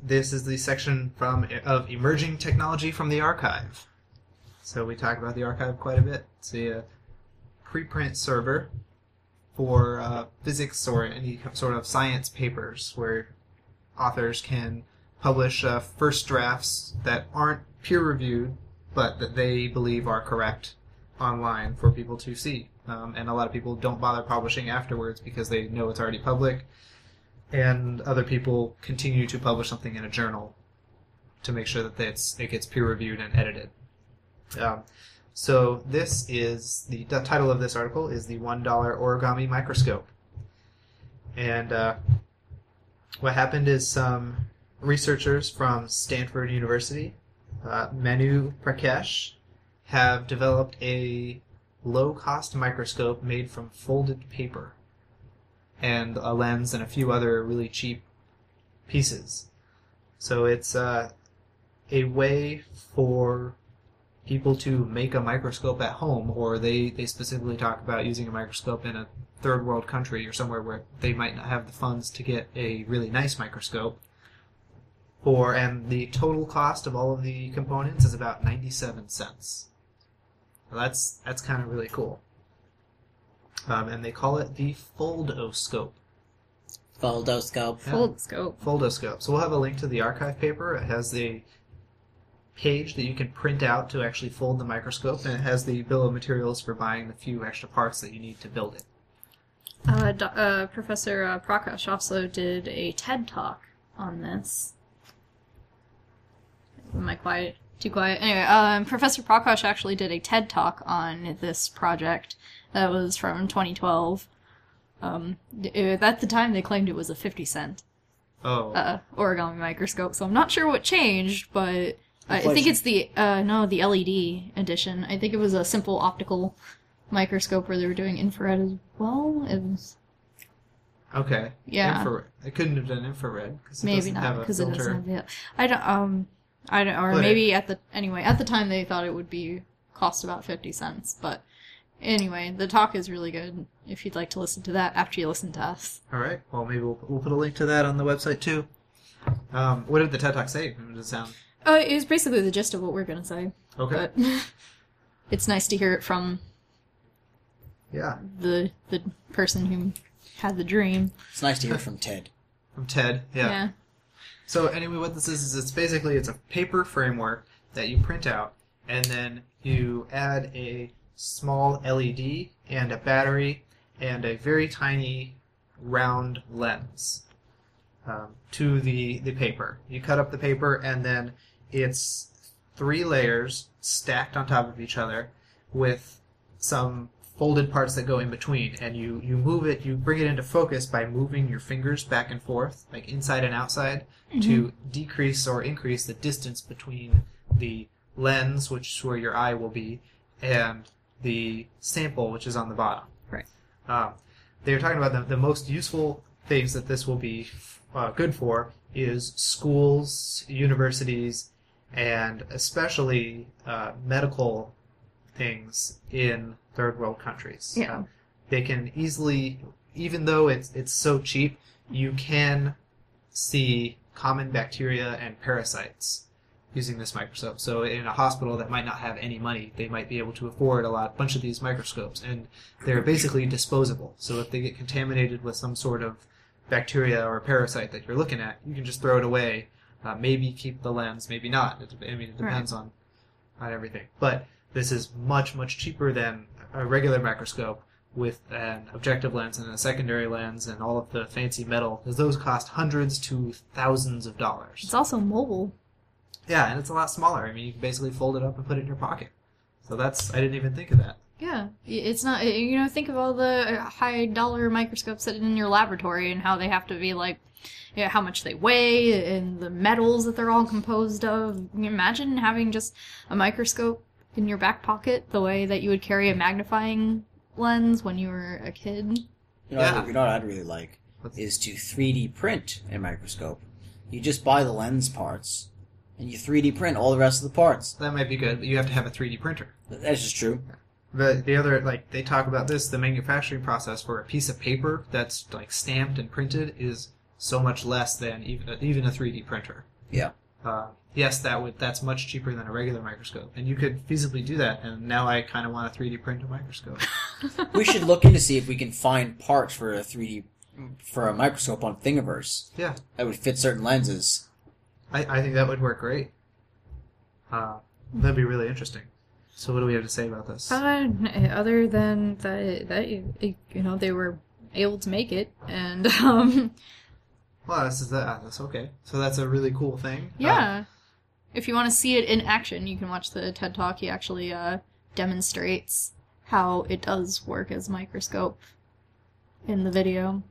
this is the section from of emerging technology from the arXiv. So we talk about the arXiv quite a bit. It's a uh, preprint server for uh, physics or any sort of science papers where authors can publish uh, first drafts that aren't peer reviewed but that they believe are correct online for people to see. um, and a lot of people don't bother publishing afterwards because they know it's already public, and other people continue to publish something in a journal to make sure that it's, it gets peer reviewed and edited. Um, so this is the, the title of this article is the one dollar origami microscope, and uh, what happened is some researchers from Stanford University, uh, Manu Prakash, have developed a low-cost microscope made from folded paper and a lens and a few other really cheap pieces. So it's uh, a way for people to make a microscope at home, or they, they specifically talk about using a microscope in a third world country or somewhere where they might not have the funds to get a really nice microscope. For and the total cost of all of the components is about ninety seven cents. Well, that's that's kind of really cool. Um, and they call it the Foldoscope. Foldoscope. Yeah. Fold scope. Foldoscope. So we'll have a link to the arXiv paper. It has the page that you can print out to actually fold the microscope, and it has the bill of materials for buying the few extra parts that you need to build it. Uh, do, uh, Professor uh, Prakash also did a TED talk on this. Am I quiet? Too quiet? Anyway, um, Professor Prakash actually did a TED talk on this project that was from 2012. Um, d- at the time, they claimed it was a 50 cent Oh, uh, origami microscope, so I'm not sure what changed, but I, I think it's the uh, no the LED edition. I think it was a simple optical microscope where they were doing infrared as well. It was okay. yeah. Infrared. It couldn't have done infrared because it maybe doesn't not have a because it doesn't have the. I don't um, I don't or But it- maybe at the anyway at the time they thought it would be cost about fifty cents, but anyway the talk is really good. If you'd like to listen to that after you listen to us, All right. Well, maybe we'll, we'll put a link to that on the website too. Um, what did the TED Talk say? Does it sound uh, it was basically the gist of what we're gonna say, okay? but it's nice to hear it from yeah, the the person who had the dream. It's nice to hear from Ted. from Ted. Yeah. So anyway, what this is is it's basically it's a paper framework that you print out, and then you add a small LED and a battery and a very tiny round lens um, to the the paper. You cut up the paper, and then it's three layers stacked on top of each other with some folded parts that go in between and you you move it you bring it into focus by moving your fingers back and forth like inside and outside to decrease or increase the distance between the lens which is where your eye will be and the sample which is on the bottom Right. um, they were talking about the, the most useful things that this will be uh, good for is schools universities and especially uh, medical things in third world countries. Yeah. Um, they can easily, even though it's it's so cheap, you can see common bacteria and parasites using this microscope. So in a hospital that might not have any money, they might be able to afford a lot, bunch of these microscopes, and they're basically disposable. So if they get contaminated with some sort of bacteria or parasite that you're looking at, you can just throw it away. Uh, maybe keep the lens, maybe not. It, I mean, it depends on on everything. But this is much much cheaper than a regular microscope with an objective lens and a secondary lens and all of the fancy metal, because those cost hundreds to thousands of dollars. It's also mobile. Yeah, and it's a lot smaller. I mean, you can basically fold it up and put it in your pocket. So that's I didn't even think of that. Yeah, it's not. You know, think of all the uh, high dollar microscopes sitting in your laboratory and how they have to be like, yeah, how much they weigh and the metals that they're all composed of. Imagine having just a microscope in your back pocket, the way that you would carry a magnifying lens when you were a kid. You know, Yeah. you know what I'd really like is to 3D print a microscope. You just buy the lens parts, and you 3D print all the rest of the parts. That might be good, but you have to have a 3D printer. That's just true. The the other like they talk about this, the manufacturing process for a piece of paper that's like stamped and printed is so much less than even a, even a 3D printer. Yeah. Uh, yes, that would that's much cheaper than a regular microscope, and you could feasibly do that. And now I kind of want a 3D print a microscope. we should look into see if we can find parts for a 3D for a microscope on Thingiverse yeah, that would fit certain lenses. I, I think that would work great. Uh, that'd be really interesting. So what do we have to say about this? Uh, other than that, that you know they were able to make it, and um, well, this is that. That's okay. So that's a really cool thing. Uh, yeah. If you want to see it in action, you can watch the TED Talk. He actually uh, demonstrates how it does work as a microscope in the video.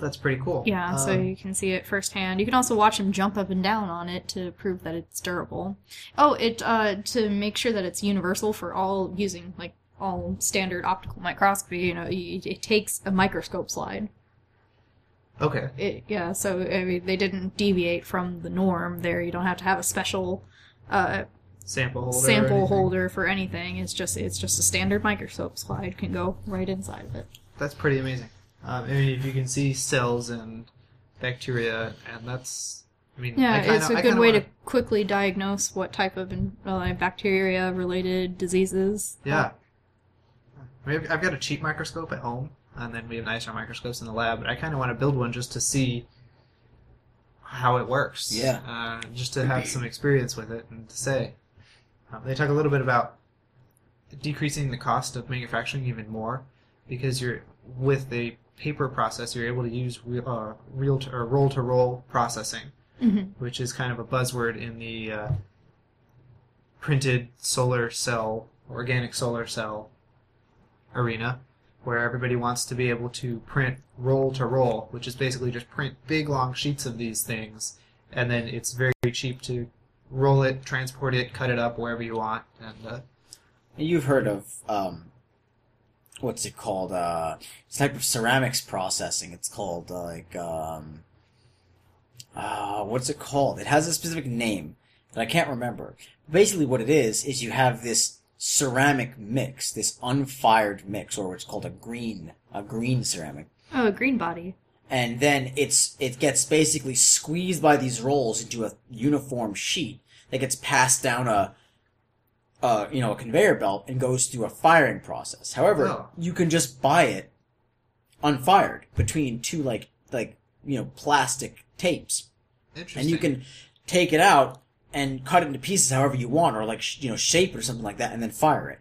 That's pretty cool. Yeah, so Um, you can see it firsthand. You can also watch him jump up and down on it to prove that it's durable. Oh, it uh to make sure that it's universal for all using like all standard optical microscopy. You know, it, it takes a microscope slide. okay. It, yeah, so I mean, they didn't deviate from the norm there. You don't have to have a special uh, Sample holder. sample holder for anything. It's just it's just a standard microscope slide can go right inside of it. That's pretty amazing. Um, I mean, if you can see cells and bacteria, and that's. I mean, Yeah, I kinda, it's a good way wanna, to quickly diagnose what type of uh, bacteria-related diseases. Yeah. I mean, I've got a cheap microscope at home, and then we have nicer microscopes in the lab. But I kind of want to build one just to see how it works. Yeah. Uh, just to have some experience with it and to say. Um, they talk a little bit about decreasing the cost of manufacturing even more because you're with the paper process you're able to use real, uh, real to, or roll to roll processing Mhm. which is kind of a buzzword in the uh, printed solar cell organic solar cell arena where everybody wants to be able to print roll to roll which is basically just print big long sheets of these things and then it's very cheap to roll it transport it cut it up wherever you want and uh, You've heard of um, what's it called? Uh, it's type of ceramics processing. It's called uh, like um, uh, what's it called? It has a specific name that I can't remember. Basically, what it is is you have this ceramic mix, this unfired mix, or what's called a green, a green ceramic, Oh, a green body. and then it's it gets basically squeezed by these rolls into a uniform sheet that gets passed down a uh, you know a conveyor belt and goes through a firing process. However, Oh. you can just buy it unfired between two like like you know plastic tapes, interesting and you can take it out and cut it into pieces however you want, or like sh- you know shape it or something like that, and then fire it.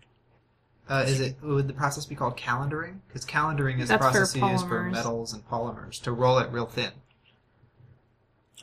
Uh, is it would the process be called calendering? Because calendering is That's a for process you use for metals and polymers to roll it real thin.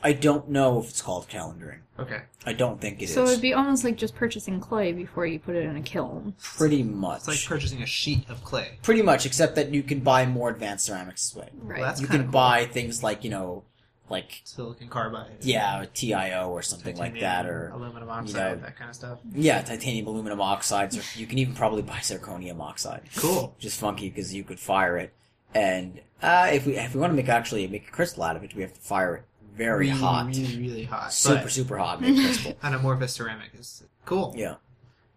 I don't know if it's called calendering. Okay. I don't think it is. So it'd be almost like just purchasing clay before you put it in a kiln. pretty much. It's like purchasing a sheet of clay. Pretty much, except that you can buy more advanced ceramics this way. Right. Well, that's you kinda can cool. buy things like you know, like silicon carbide. yeah, TIO or something like that, titanium, or aluminum oxide, know, that kind of stuff. yeah, titanium aluminum oxides, or you can even probably buy zirconium oxide. Cool. Which is funky because you could fire it, and uh, if we if we want to make actually make a crystal out of it, we have to fire it very really, hot, really, really hot. super super hot, make. An amorphous ceramic is cool. Yeah,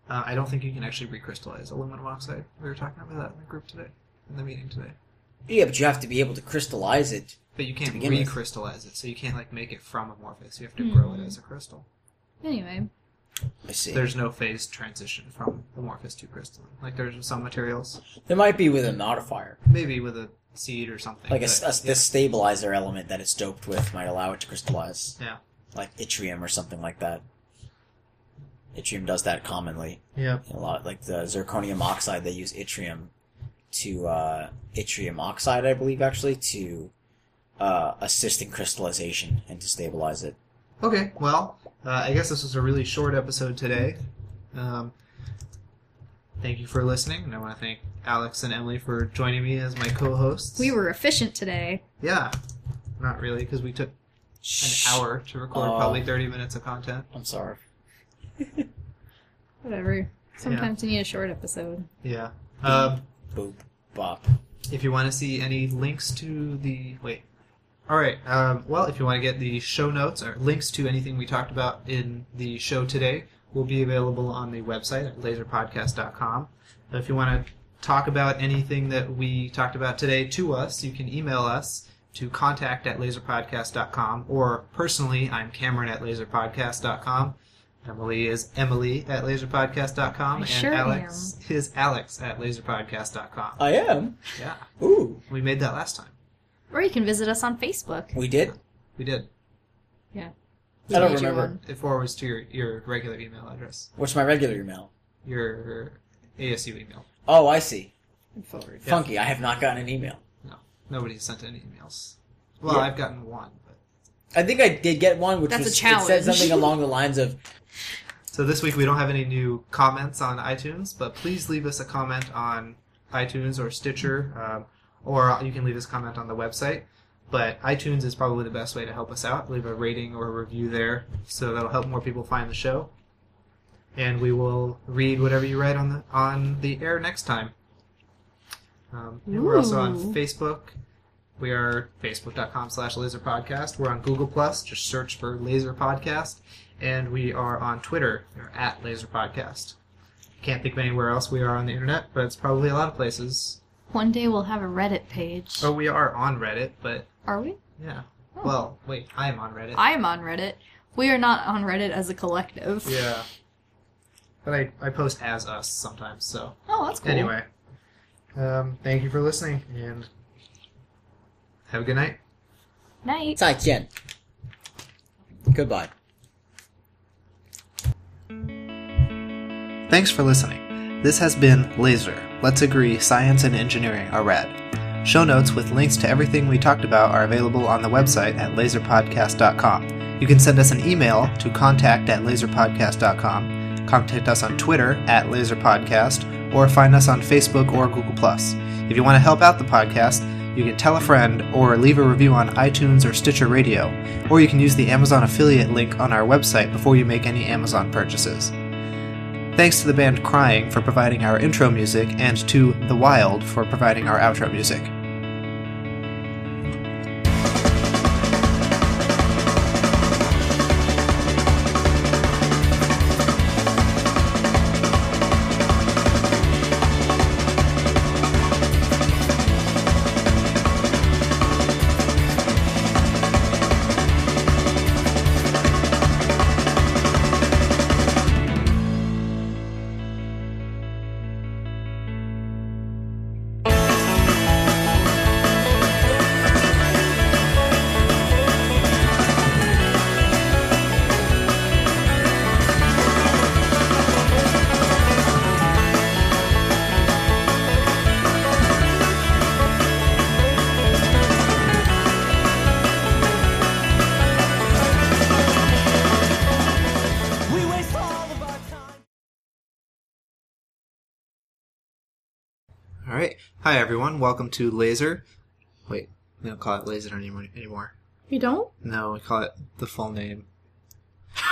Uh, I don't think you can actually recrystallize aluminum oxide. We were talking about that in the group today, in the meeting today. yeah, but you have to be able to crystallize it. But you can't begin with. recrystallize it, so you can't like make it from amorphous. You have to grow it as a crystal. Anyway, I see. There's no phase transition from amorphous to crystalline. Like there's some materials, there might be with a modifier. maybe with a seed or something. like a, but, a- this stabilizer element that it's doped with might allow it to crystallize, yeah. like yttrium or something like that. Yttrium does that commonly. Yeah. A lot like the zirconium oxide, they use yttrium to uh, yttrium oxide, I believe, actually to uh, assist in crystallization and to stabilize it. Okay, well, uh, I guess this was a really short episode today. Um, thank you for listening, and I want to thank Alex and Emily for joining me as my co-hosts. we were efficient today. yeah, not really, because we took an hour to record Oh. probably thirty minutes of content. I'm sorry. Whatever. Sometimes you need a short episode. Yeah. Um, Boop bop. if you want to see any links to the wait all right um, well if you want to get the show notes or links to anything we talked about in the show today will be available on the website at laserpodcast.com if you want to talk about anything that we talked about today to us you can email us to contact at laserpodcast.com or personally i'm cameron at laserpodcast.com emily is emily at laserpodcast.com I and sure alex is alex at laserpodcast.com I am. yeah, Ooh, we made that last time. Or you can visit us on Facebook. we did. We did. Yeah. I don't Made you remember. one. It forwards to your, your regular email address. What's my regular email? your ASU email. Oh, I see. Forward. Funky. I have not gotten an email. No, nobody sent any emails. Well, Yeah. I've gotten one. But... I think I did get one, which That's a was, It challenge. said something along the lines of, So this week we don't have any new comments on iTunes, but please leave us a comment on iTunes or Stitcher, um, or you can leave us comment on the website. But iTunes is probably the best way to help us out. Leave a rating or a review there, so that'll help more people find the show. And we will read whatever you write on the on the air next time. Um, and we're also on Facebook. We are facebook.com slash laser podcast. We're on Google Plus. Just search for laser podcast. And we are on Twitter. We're at laser podcast. Can't think of anywhere else we are on the internet, but it's probably a lot of places. One day we'll have a Reddit page. Oh, we are on Reddit, but Are we? yeah. Oh. Well, wait, I am on Reddit. I am on Reddit. We are not on Reddit as a collective. yeah. But I, I post as us sometimes, so. Oh, that's cool. Anyway. Um, thank you for listening, and have a good night. Night. 再见. Goodbye. Thanks for listening. This has been Laser. Let's agree science and engineering are rad. Show notes with links to everything we talked about are available on the website at laserpodcast.com. You can send us an email to contact at laserpodcast.com, contact us on Twitter at laserpodcast, or find us on Facebook or Google+. If you want to help out the podcast, you can tell a friend or leave a review on iTunes or Stitcher Radio, or you can use the Amazon affiliate link on our website before you make any Amazon purchases. Thanks to the band Crying for providing our intro music and to The Wild for providing our outro music. Hi, everyone. Welcome to Laser. Wait, we don't call it Laser anymore. anymore. You don't? No, we call it the full name.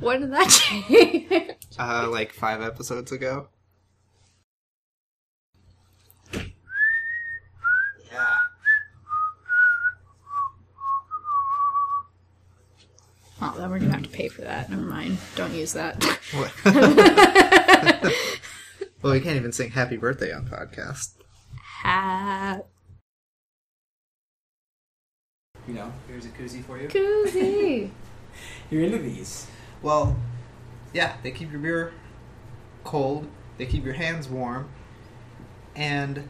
When did that change? Uh, like five episodes ago. Yeah. oh, then we're gonna have to pay for that. Never mind. Don't use that. What? well, we can't even sing "Happy Birthday" on podcast. Hat. You know, here's a koozie for you. Koozie. You're into these. Well, yeah, they keep your beer cold, they keep your hands warm, and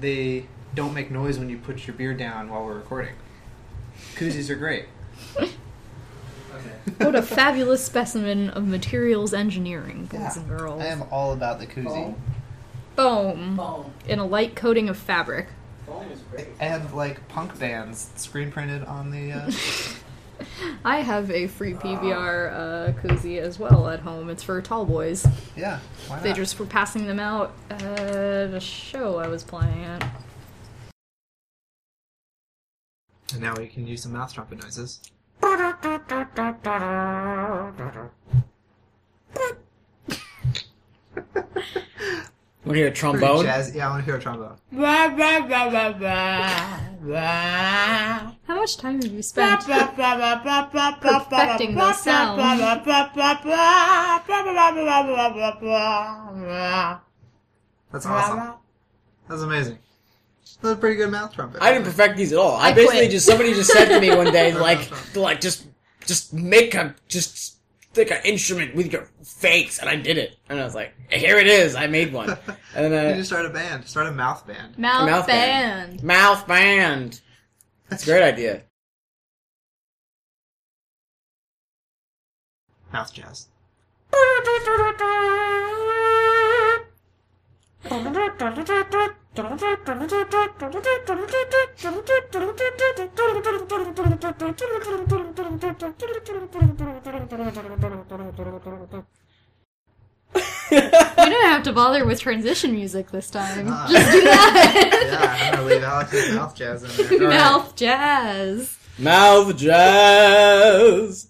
they don't make noise when you put your beer down while we're recording. Koozies are great. Okay. what a fabulous specimen of materials engineering, boys Yeah, and girls. I am all about the koozie. Boom. Phone. In a light coating of fabric. Phone is great. And like punk bands screen printed on the. Uh... I have a free PBR uh, koozie as well at home. It's for tall boys. yeah, why not? They just were passing them out at a show I was playing at. And now we can use some mouth trumpet noises. Want to hear a Pretty trombone? jazz- Yeah, I want to hear a trombone. How much time have you spent? Perfecting those sounds. That's awesome. That's amazing. That's a pretty good mouth trumpet. I didn't perfect these at all. I, I basically quit. just somebody just said to me one day like like just just make a just like an instrument with your face, and I did it, and I was like, here it is, I made one, and You then just start a band. Start a mouth band. Mouth, Mouth band. uh, mouth band. That's a great idea. Mouth jazz. You don't have to bother with transition music this time. Ah. Just do that. yeah, I'm gonna leave Alex's mouth jazz in there. All right. Mouth jazz. Mouth jazz.